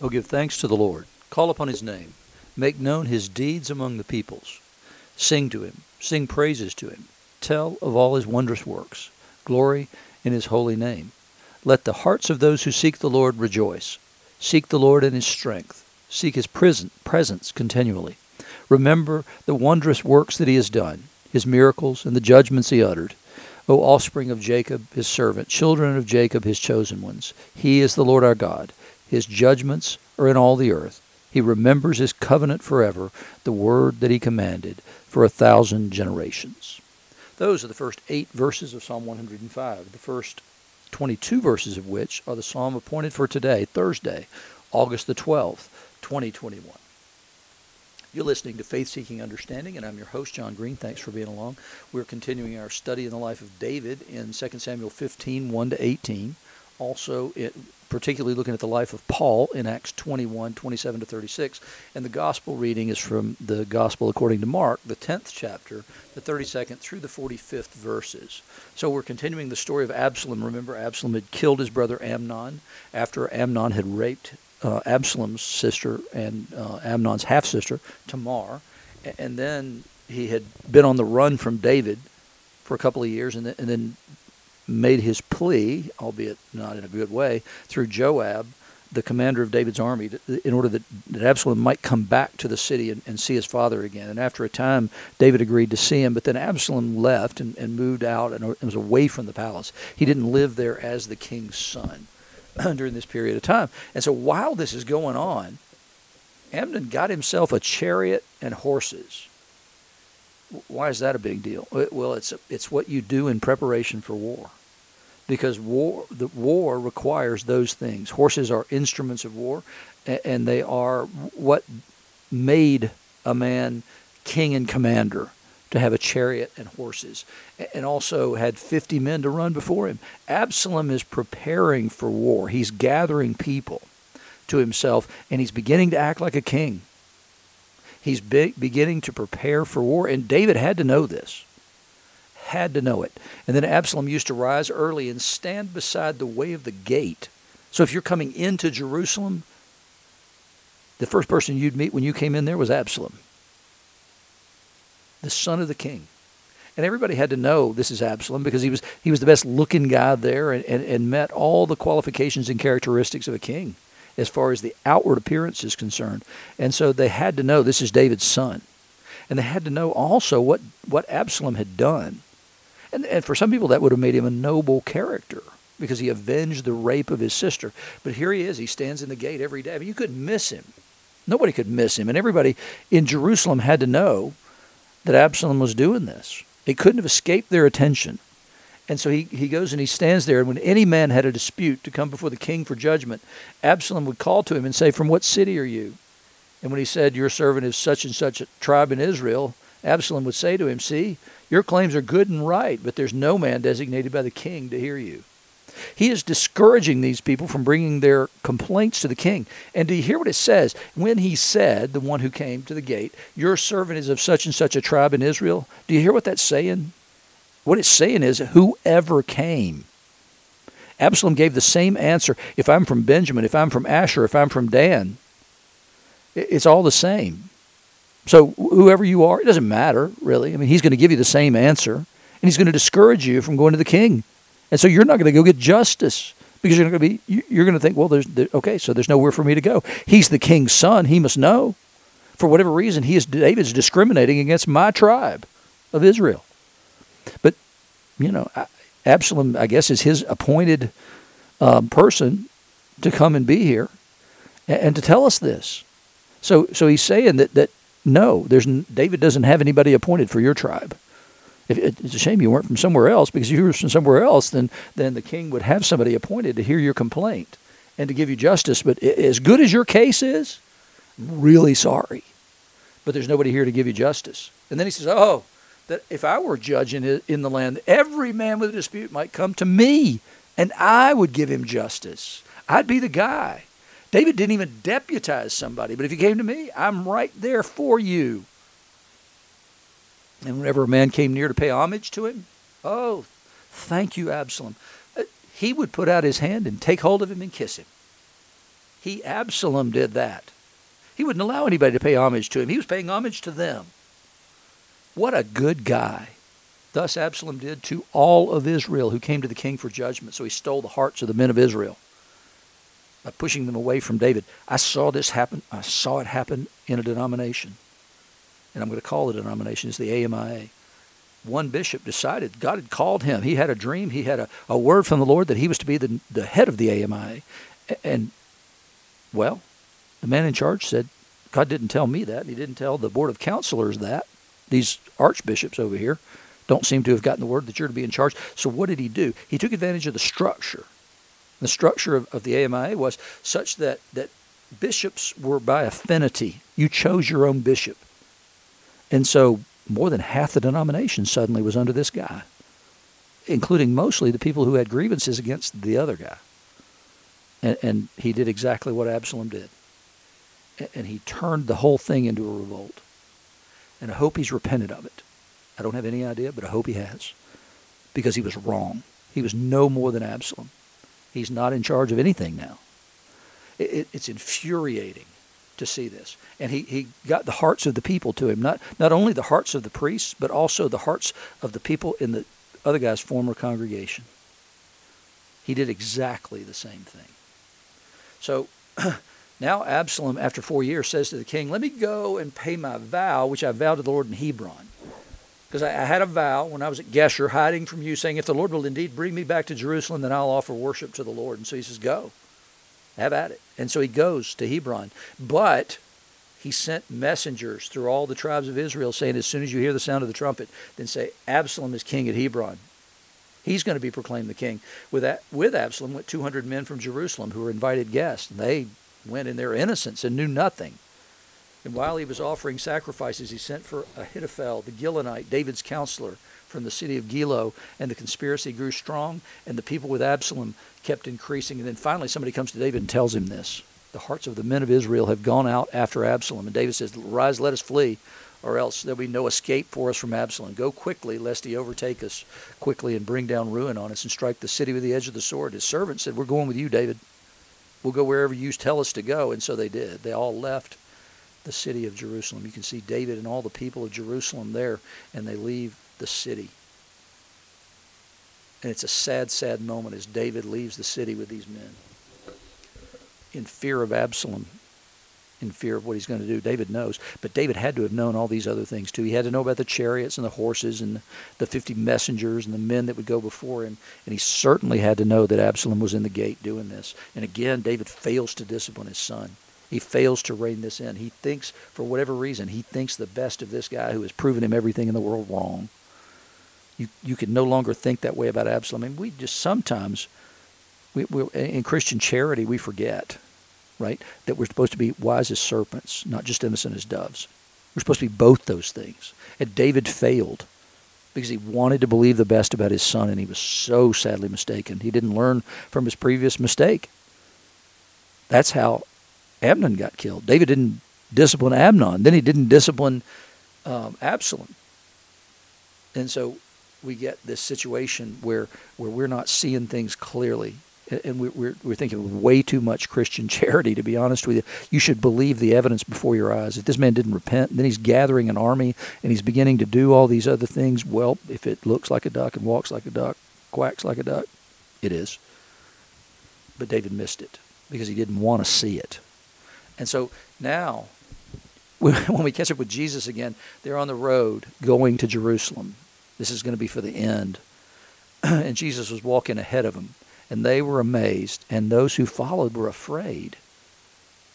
O give thanks to the Lord, call upon his name, make known his deeds among the peoples. Sing to him, sing praises to him, tell of all his wondrous works, glory in his holy name. Let the hearts of those who seek the Lord rejoice. Seek the Lord in his strength, seek his presence continually. Remember the wondrous works that he has done, his miracles, and the judgments he uttered. O offspring of Jacob, his servant, children of Jacob, his chosen ones. He is the Lord our God. His judgments are in all the earth. He remembers his covenant forever, the word that he commanded for a thousand generations. Those are the first eight verses of Psalm 105, the first 22 verses of which are the psalm appointed for today, Thursday, August the 12th, 2021. You're listening to Faith Seeking Understanding, and I'm your host, John Green. Thanks for being along. We're continuing our study in the life of David in 2 Samuel 15, 1 to 18. Also, it, particularly looking at the life of Paul in Acts 21, 27 to 36. And the gospel reading is from the gospel according to Mark, the 10th chapter, the 32nd through the 45th verses. So we're continuing the story of Absalom. Remember, Absalom had killed his brother Amnon after Amnon had raped uh, Absalom's sister and uh, Amnon's half sister, Tamar. And then he had been on the run from David for a couple of years, and then, and then made his plea, albeit not in a good way, through Joab, the commander of David's army, in order that, that Absalom might come back to the city and, and, see his father again. And after a time, David agreed to see him, but then Absalom left and, and moved out and was away from the palace. He didn't live there as the king's son during this period of time. And so while this is going on, Amnon got himself a chariot and horses why is that a big deal? Well, it's it's what you do in preparation for war, because war the war requires those things. Horses are instruments of war, and they are what made a man king and commander to have a chariot and horses, and also had 50 men to run before him. Absalom is preparing for war. He's gathering people to himself, and he's beginning to act like a king. He's be- beginning to prepare for war, and David had to know this. Had to know it. And then Absalom used to rise early and stand beside the way of the gate. So if you're coming into Jerusalem, the first person you'd meet when you came in there was Absalom, the son of the king. And everybody had to know this is Absalom because he was he was the best looking guy there and, and, and met all the qualifications and characteristics of a king as far as the outward appearance is concerned. And so they had to know this is David's son. And they had to know also what, what Absalom had done. And, and for some people, that would have made him a noble character because he avenged the rape of his sister. But here he is. He stands in the gate every day. I mean, you couldn't miss him. Nobody could miss him. And everybody in Jerusalem had to know that Absalom was doing this. It couldn't have escaped their attention. And so he, he goes and he stands there. And when any man had a dispute to come before the king for judgment, Absalom would call to him and say, From what city are you? And when he said, Your servant is such and such a tribe in Israel, Absalom would say to him, See, your claims are good and right, but there's no man designated by the king to hear you. He is discouraging these people from bringing their complaints to the king. And do you hear what it says? When he said, the one who came to the gate, Your servant is of such and such a tribe in Israel, do you hear what that's saying? What it's saying is, whoever came. Absalom gave the same answer. If I'm from Benjamin, if I'm from Asher, if I'm from Dan, it's all the same. So whoever you are, it doesn't matter, really. I mean, he's going to give you the same answer, and he's going to discourage you from going to the king. And so you're not going to go get justice because you're going to be you're going to think, well, there's okay, so there's nowhere for me to go. He's the king's son; he must know. For whatever reason, he is David's discriminating against my tribe of Israel. You know, Absalom, I guess, is his appointed um, person to come and be here and, and, to tell us this. So, so he's saying that, that no, there's David doesn't have anybody appointed for your tribe. If, it's a shame you weren't from somewhere else because if you were from somewhere else, then, then the king would have somebody appointed to hear your complaint and to give you justice. But as good as your case is, I'm really sorry. But there's nobody here to give you justice. And then he says, Oh, that if I were judging in the land, every man with a dispute might come to me and I would give him justice. I'd be the guy. David didn't even deputize somebody, but if he came to me, I'm right there for you. And whenever a man came near to pay homage to him, oh, thank you, Absalom, uh, he would put out his hand and take hold of him and kiss him. He, Absalom, did that. He wouldn't allow anybody to pay homage to him. He was paying homage to them. What a good guy. Thus Absalom did to all of Israel who came to the king for judgment. So he stole the hearts of the men of Israel by pushing them away from David. I saw this happen. I saw it happen in a denomination. And I'm going to call the denomination. It's the AMIA. One bishop decided, God had called him. He had a dream. He had a, a word from the Lord that he was to be the, the head of the AMIA. And, well, the man in charge said, God didn't tell me that. He didn't tell the board of counselors that. These archbishops over here don't seem to have gotten the word that you're to be in charge. So what did he do? He took advantage of the structure. The structure of, of the AMIA was such that, that bishops were by affinity. You chose your own bishop. And so more than half the denomination suddenly was under this guy, including mostly the people who had grievances against the other guy. And, and he did exactly what Absalom did. And he turned the whole thing into a revolt. And I hope he's repented of it. I don't have any idea, but I hope he has. Because he was wrong. He was no more than Absalom. He's not in charge of anything now. It, it, it's infuriating to see this. And he, he got the hearts of the people to him, not, not only the hearts of the priests, but also the hearts of the people in the other guy's former congregation. He did exactly the same thing. So now Absalom, after four years, says to the king, Let me go and pay my vow, which I vowed to the Lord in Hebron. Because I, I, had a vow when I was at Geshur, hiding from you, saying, If the Lord will indeed bring me back to Jerusalem, then I'll offer worship to the Lord. And so he says, Go. Have at it. And so he goes to Hebron. But he sent messengers through all the tribes of Israel saying, As soon as you hear the sound of the trumpet, then say, Absalom is king at Hebron. He's going to be proclaimed the king. With, with Absalom went 200 men from Jerusalem who were invited guests. And they went in their innocence and knew nothing. And while he was offering sacrifices, he sent for Ahithophel, the Gilonite, David's counselor from the city of Gilo, and the conspiracy grew strong, and the people with Absalom kept increasing. And then finally, somebody comes to David and tells him this The hearts of the men of Israel have gone out after Absalom. And David says, Rise, let us flee, or else there'll be no escape for us from Absalom. Go quickly, lest he overtake us quickly and bring down ruin on us and strike the city with the edge of the sword. His servant said, We're going with you, David. We'll go wherever you tell us to go. And so they did. They all left the city of Jerusalem. You can see David and all the people of Jerusalem there, and they leave the city. And it's a sad, sad moment as David leaves the city with these men in fear of Absalom, in fear of what he's going to do. David knows. But David had to have known all these other things too. He had to know about the chariots and the horses and the 50 messengers and the men that would go before him. And he certainly had to know that Absalom was in the gate doing this. And again, David fails to discipline his son. He fails to rein this in. He thinks, for whatever reason, he thinks the best of this guy who has proven him everything in the world wrong. You you can no longer think that way about Absalom. I mean, we just sometimes, we, we in Christian charity, we forget, right, that we're supposed to be wise as serpents, not just innocent as doves. We're supposed to be both those things. And David failed because he wanted to believe the best about his son, and he was so sadly mistaken. He didn't learn from his previous mistake. That's how Amnon got killed. David didn't discipline Amnon. Then he didn't discipline um, Absalom. And so we get this situation where, where we're not seeing things clearly. And we're, we're thinking way too much Christian charity, to be honest with you. You should believe the evidence before your eyes. If this man didn't repent, then he's gathering an army and he's beginning to do all these other things. Well, if it looks like a duck and walks like a duck, quacks like a duck, it is. But David missed it because he didn't want to see it. And so now, when we catch up with Jesus again, they're on the road going to Jerusalem. This is going to be for the end. and Jesus was walking ahead of them. And they were amazed, and those who followed were afraid.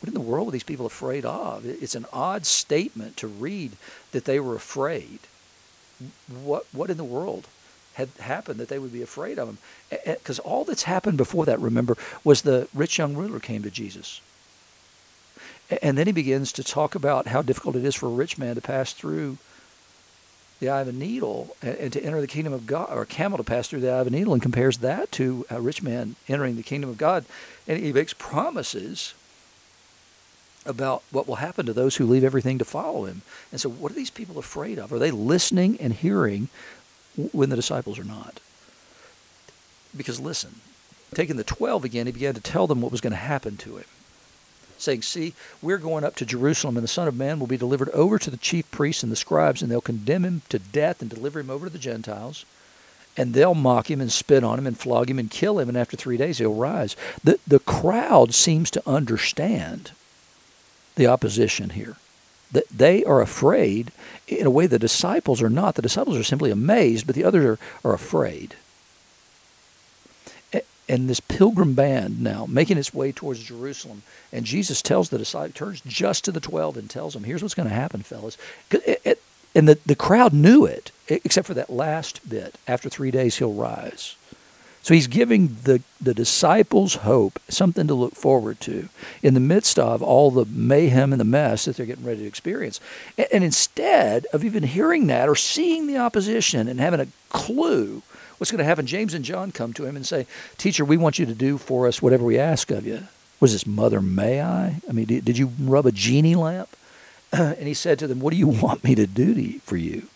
What in the world were these people afraid of? It's an odd statement to read that they were afraid. What, what in the world had happened that they would be afraid of him? Because all that's happened before that, remember, was the rich young ruler came to Jesus. And then he begins to talk about how difficult it is for a rich man to pass through the eye of a needle and, to enter the kingdom of God, or a camel to pass through the eye of a needle, and compares that to a rich man entering the kingdom of God. And he makes promises about what will happen to those who leave everything to follow him. And so, what are these people afraid of? Are they listening and hearing when the disciples are not? Because listen, taking the 12 again, he began to tell them what was going to happen to him. Saying, See, we're going up to Jerusalem, and the Son of Man will be delivered over to the chief priests and the scribes, and they'll condemn him to death and deliver him over to the Gentiles. And they'll mock him and spit on him and flog him and kill him, and after three days he'll rise. The, the crowd seems to understand the opposition here. That they are afraid in a way the disciples are not. The disciples are simply amazed, but the others are, are afraid and this pilgrim band now making its way towards Jerusalem. And Jesus tells the disciples, turns just to the 12 and tells them, here's what's going to happen, fellas. and the, the crowd knew it, except for that last bit. After three days, he'll rise. So he's giving the, the disciples hope, something to look forward to in the midst of all the mayhem and the mess that they're getting ready to experience. And, and instead of even hearing that or seeing the opposition and having a clue what's going to happen? James and John come to him and say, Teacher, we want you to do for us whatever we ask of you. Was this Mother May I? I mean, did, you rub a genie lamp? and he said to them, What do you want me to do to for you?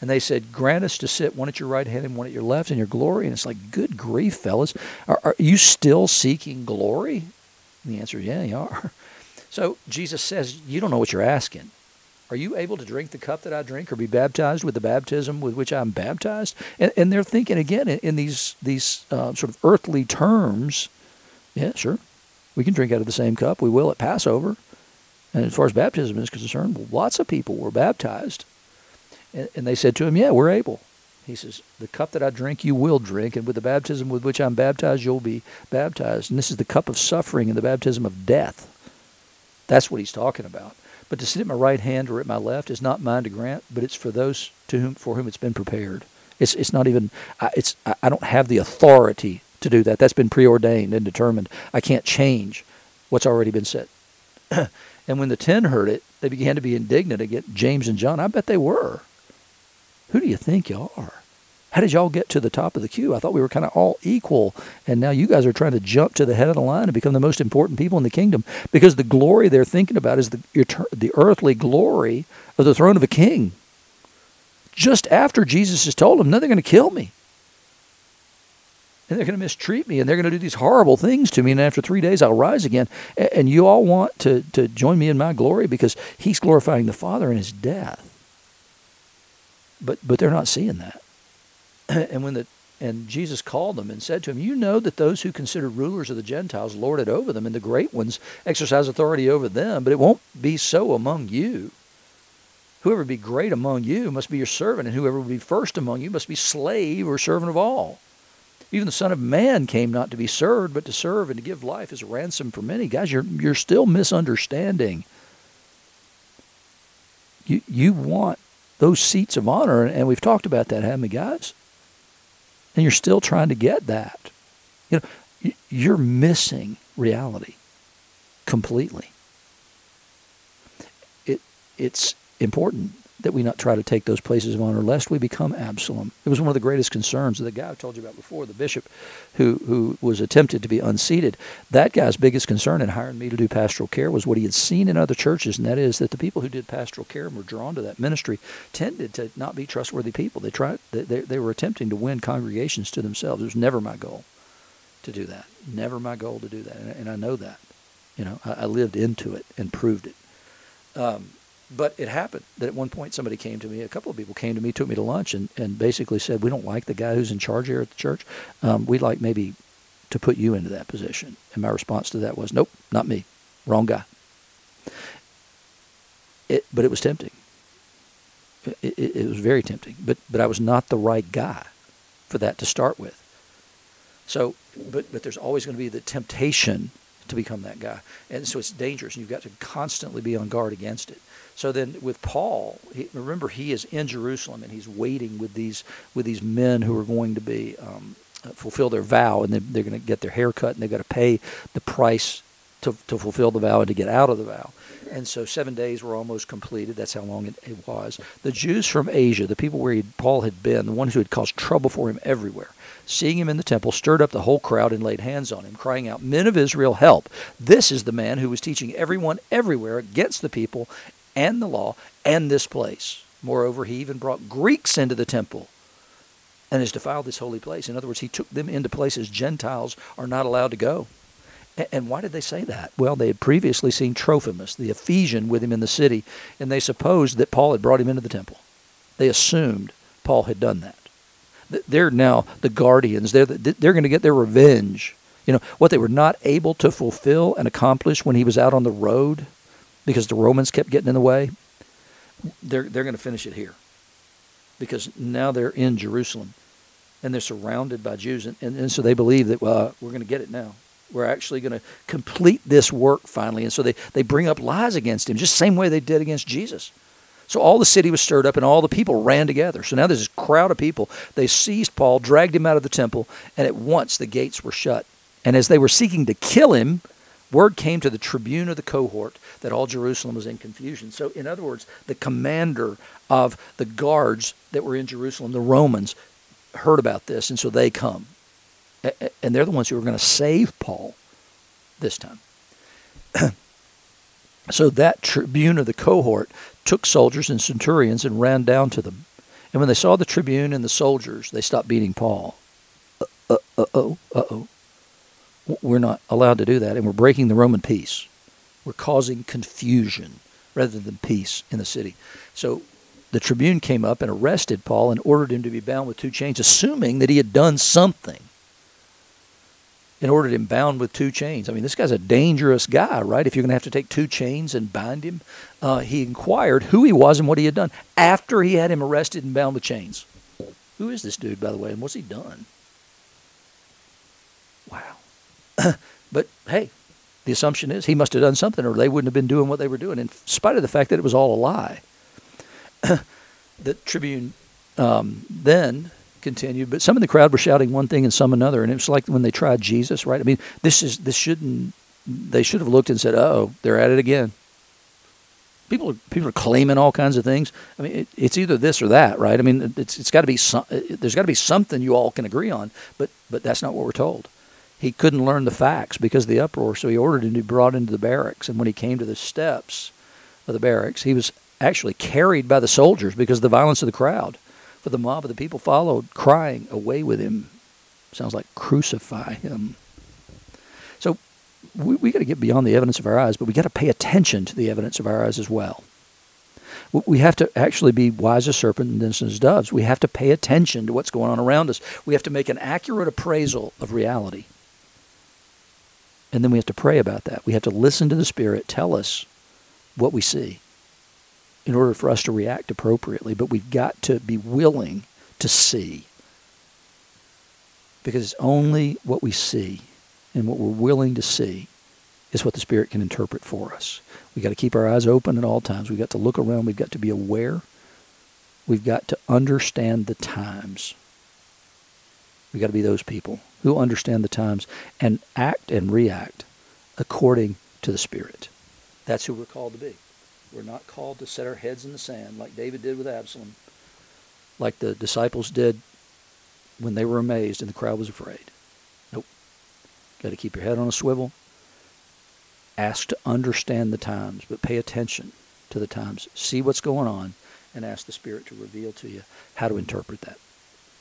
And they said, Grant us to sit one at your right hand and one at your left in your glory. And it's like, Good grief, fellas. Are, are you still seeking glory? And the answer is, Yeah, you are. So Jesus says, You don't know what you're asking. Are you able to drink the cup that I drink or be baptized with the baptism with which I'm baptized? And, and they're thinking again in, in these, these uh, sort of earthly terms. Yeah, sure. We can drink out of the same cup. We will at Passover. And as far as baptism is concerned, lots of people were baptized. And, and they said to him, Yeah, we're able. He says, The cup that I drink, you will drink, and with the baptism with which I'm baptized, you'll be baptized. And this is the cup of suffering and the baptism of death. That's what he's talking about. But to sit at my right hand or at my left is not mine to grant, but it's for those to whom for whom it's been prepared. It's it's not even I, it's I don't have the authority to do that. That's been preordained and determined. I can't change what's already been said. and when the ten heard it, they began to be indignant against James and John. I bet they were. Who do you think y'all are? How did y'all get to the top of the queue? I thought we were kind of all equal, and now you guys are trying to jump to the head of the line and become the most important people in the kingdom because the glory they're thinking about is the the earthly glory of the throne of a king. Just after Jesus has told them, "No, they're going to kill me, and they're going to mistreat me, and they're going to do these horrible things to me, and after three days I'll rise again." And you all want to to join me in my glory because He's glorifying the Father in His death. But but they're not seeing that. and when the and Jesus called them and said to him, You know that those who consider rulers of the Gentiles lord it over them, and the great ones exercise authority over them, but it won't be so among you. Whoever be great among you must be your servant, and whoever would be first among you must be slave or servant of all. Even the Son of Man came not to be served, but to serve and to give life as a ransom for many. Guys, you're you're still misunderstanding. You you want those seats of honor, and we've talked about that, haven't we, guys? And you're still trying to get that. You know, you're missing reality completely. It it's important that we not try to take those places of honor lest we become Absalom. It was one of the greatest concerns of the guy I told you about before, the bishop who, who was attempted to be unseated. That guy's biggest concern in hiring me to do pastoral care was what he had seen in other churches, and that is that the people who did pastoral care and were drawn to that ministry tended to not be trustworthy people. They tried they, they, were attempting to win congregations to themselves. It was never my goal to do that. Never my goal to do that. And, I know that. You know, I, I lived into it and proved it. Um, but it happened that at one point somebody came to me, a couple of people came to me, took me to lunch, and, and basically said, We don't like the guy who's in charge here at the church. Um, we'd like maybe to put you into that position. And my response to that was, Nope, not me. Wrong guy. It, but it was tempting. It, it, it was very tempting. But, but I was not the right guy for that to start with. So, but, but there's always going to be the temptation to become that guy. And so it's dangerous, and you've got to constantly be on guard against it. So then with Paul, he, remember he is in Jerusalem and he's waiting with these with these men who are going to be um, fulfill their vow, and they, they're going to get their hair cut, and they've got to pay the price to, to fulfill the vow and to get out of the vow. And so seven days were almost completed. That's how long it, it was. The Jews from Asia, the people where Paul had been, the ones who had caused trouble for him everywhere, seeing him in the temple, stirred up the whole crowd and laid hands on him, crying out, Men of Israel, help! This is the man who was teaching everyone everywhere against the people and the law and this place. Moreover, he even brought Greeks into the temple and has defiled this holy place. In other words, he took them into places Gentiles are not allowed to go. And why did they say that? Well, they had previously seen Trophimus, the Ephesian, with him in the city, and they supposed that Paul had brought him into the temple. They assumed Paul had done that. They're now the guardians. They're, the, they're going to get their revenge. You know, what they were not able to fulfill and accomplish when he was out on the road because the Romans kept getting in the way, they're, they're going to finish it here because now they're in Jerusalem and they're surrounded by Jews. And, and, and so they believe that, well, we're going to get it now. We're actually going to complete this work finally. And so they, they bring up lies against him, just same way they did against Jesus. So all the city was stirred up and all the people ran together. So now there's this crowd of people. They seized Paul, dragged him out of the temple, and at once the gates were shut. And as they were seeking to kill him, word came to the tribune of the cohort that all Jerusalem was in confusion. So, in other words, the commander of the guards that were in Jerusalem, the Romans, heard about this, and so they come. And they're the ones who are going to save Paul this time. so that tribune of the cohort took soldiers and centurions and ran down to them. And when they saw the tribune and the soldiers, they stopped beating Paul. Uh, uh, uh oh, uh oh. We're not allowed to do that, and we're breaking the Roman peace. We're causing confusion rather than peace in the city. So the tribune came up and arrested Paul and ordered him to be bound with two chains, assuming that he had done something. And ordered him bound with two chains. I mean, this guy's a dangerous guy, right? If you're going to have to take two chains and bind him, uh, he inquired who he was and what he had done after he had him arrested and bound with chains. Who is this dude, by the way, and what's he done? Wow. but hey, the assumption is he must have done something, or they wouldn't have been doing what they were doing, in spite of the fact that it was all a lie. the Tribune um, then continued, but some in the crowd were shouting one thing and some another, and it was like when they tried Jesus, right? I mean, this is this shouldn't. They should have looked and said, "Oh, they're at it again." People are people are claiming all kinds of things. I mean, it, it's either this or that, right? I mean, it's it's got to be some. There's got to be something you all can agree on, but but that's not what we're told. He couldn't learn the facts because of the uproar, so he ordered him to be brought into the barracks. And when he came to the steps of the barracks, he was actually carried by the soldiers because of the violence of the crowd. For the mob of the people followed, crying, Away with him. Sounds like crucify him. So we, we got to get beyond the evidence of our eyes, but we got to pay attention to the evidence of our eyes as well. We have to actually be wise as serpent and dense as doves. We have to pay attention to what's going on around us. We have to make an accurate appraisal of reality. And then we have to pray about that. We have to listen to the Spirit tell us what we see in order for us to react appropriately. But we've got to be willing to see. Because it's only what we see and what we're willing to see is what the Spirit can interpret for us. We've got to keep our eyes open at all times. We've got to look around. We've got to be aware. We've got to understand the times. We've got to be those people who understand the times and act and react according to the Spirit. That's who we're called to be. We're not called to set our heads in the sand like David did with Absalom, like the disciples did when they were amazed and the crowd was afraid. Nope. Got to keep your head on a swivel. Ask to understand the times, but pay attention to the times. See what's going on and ask the Spirit to reveal to you how to interpret that.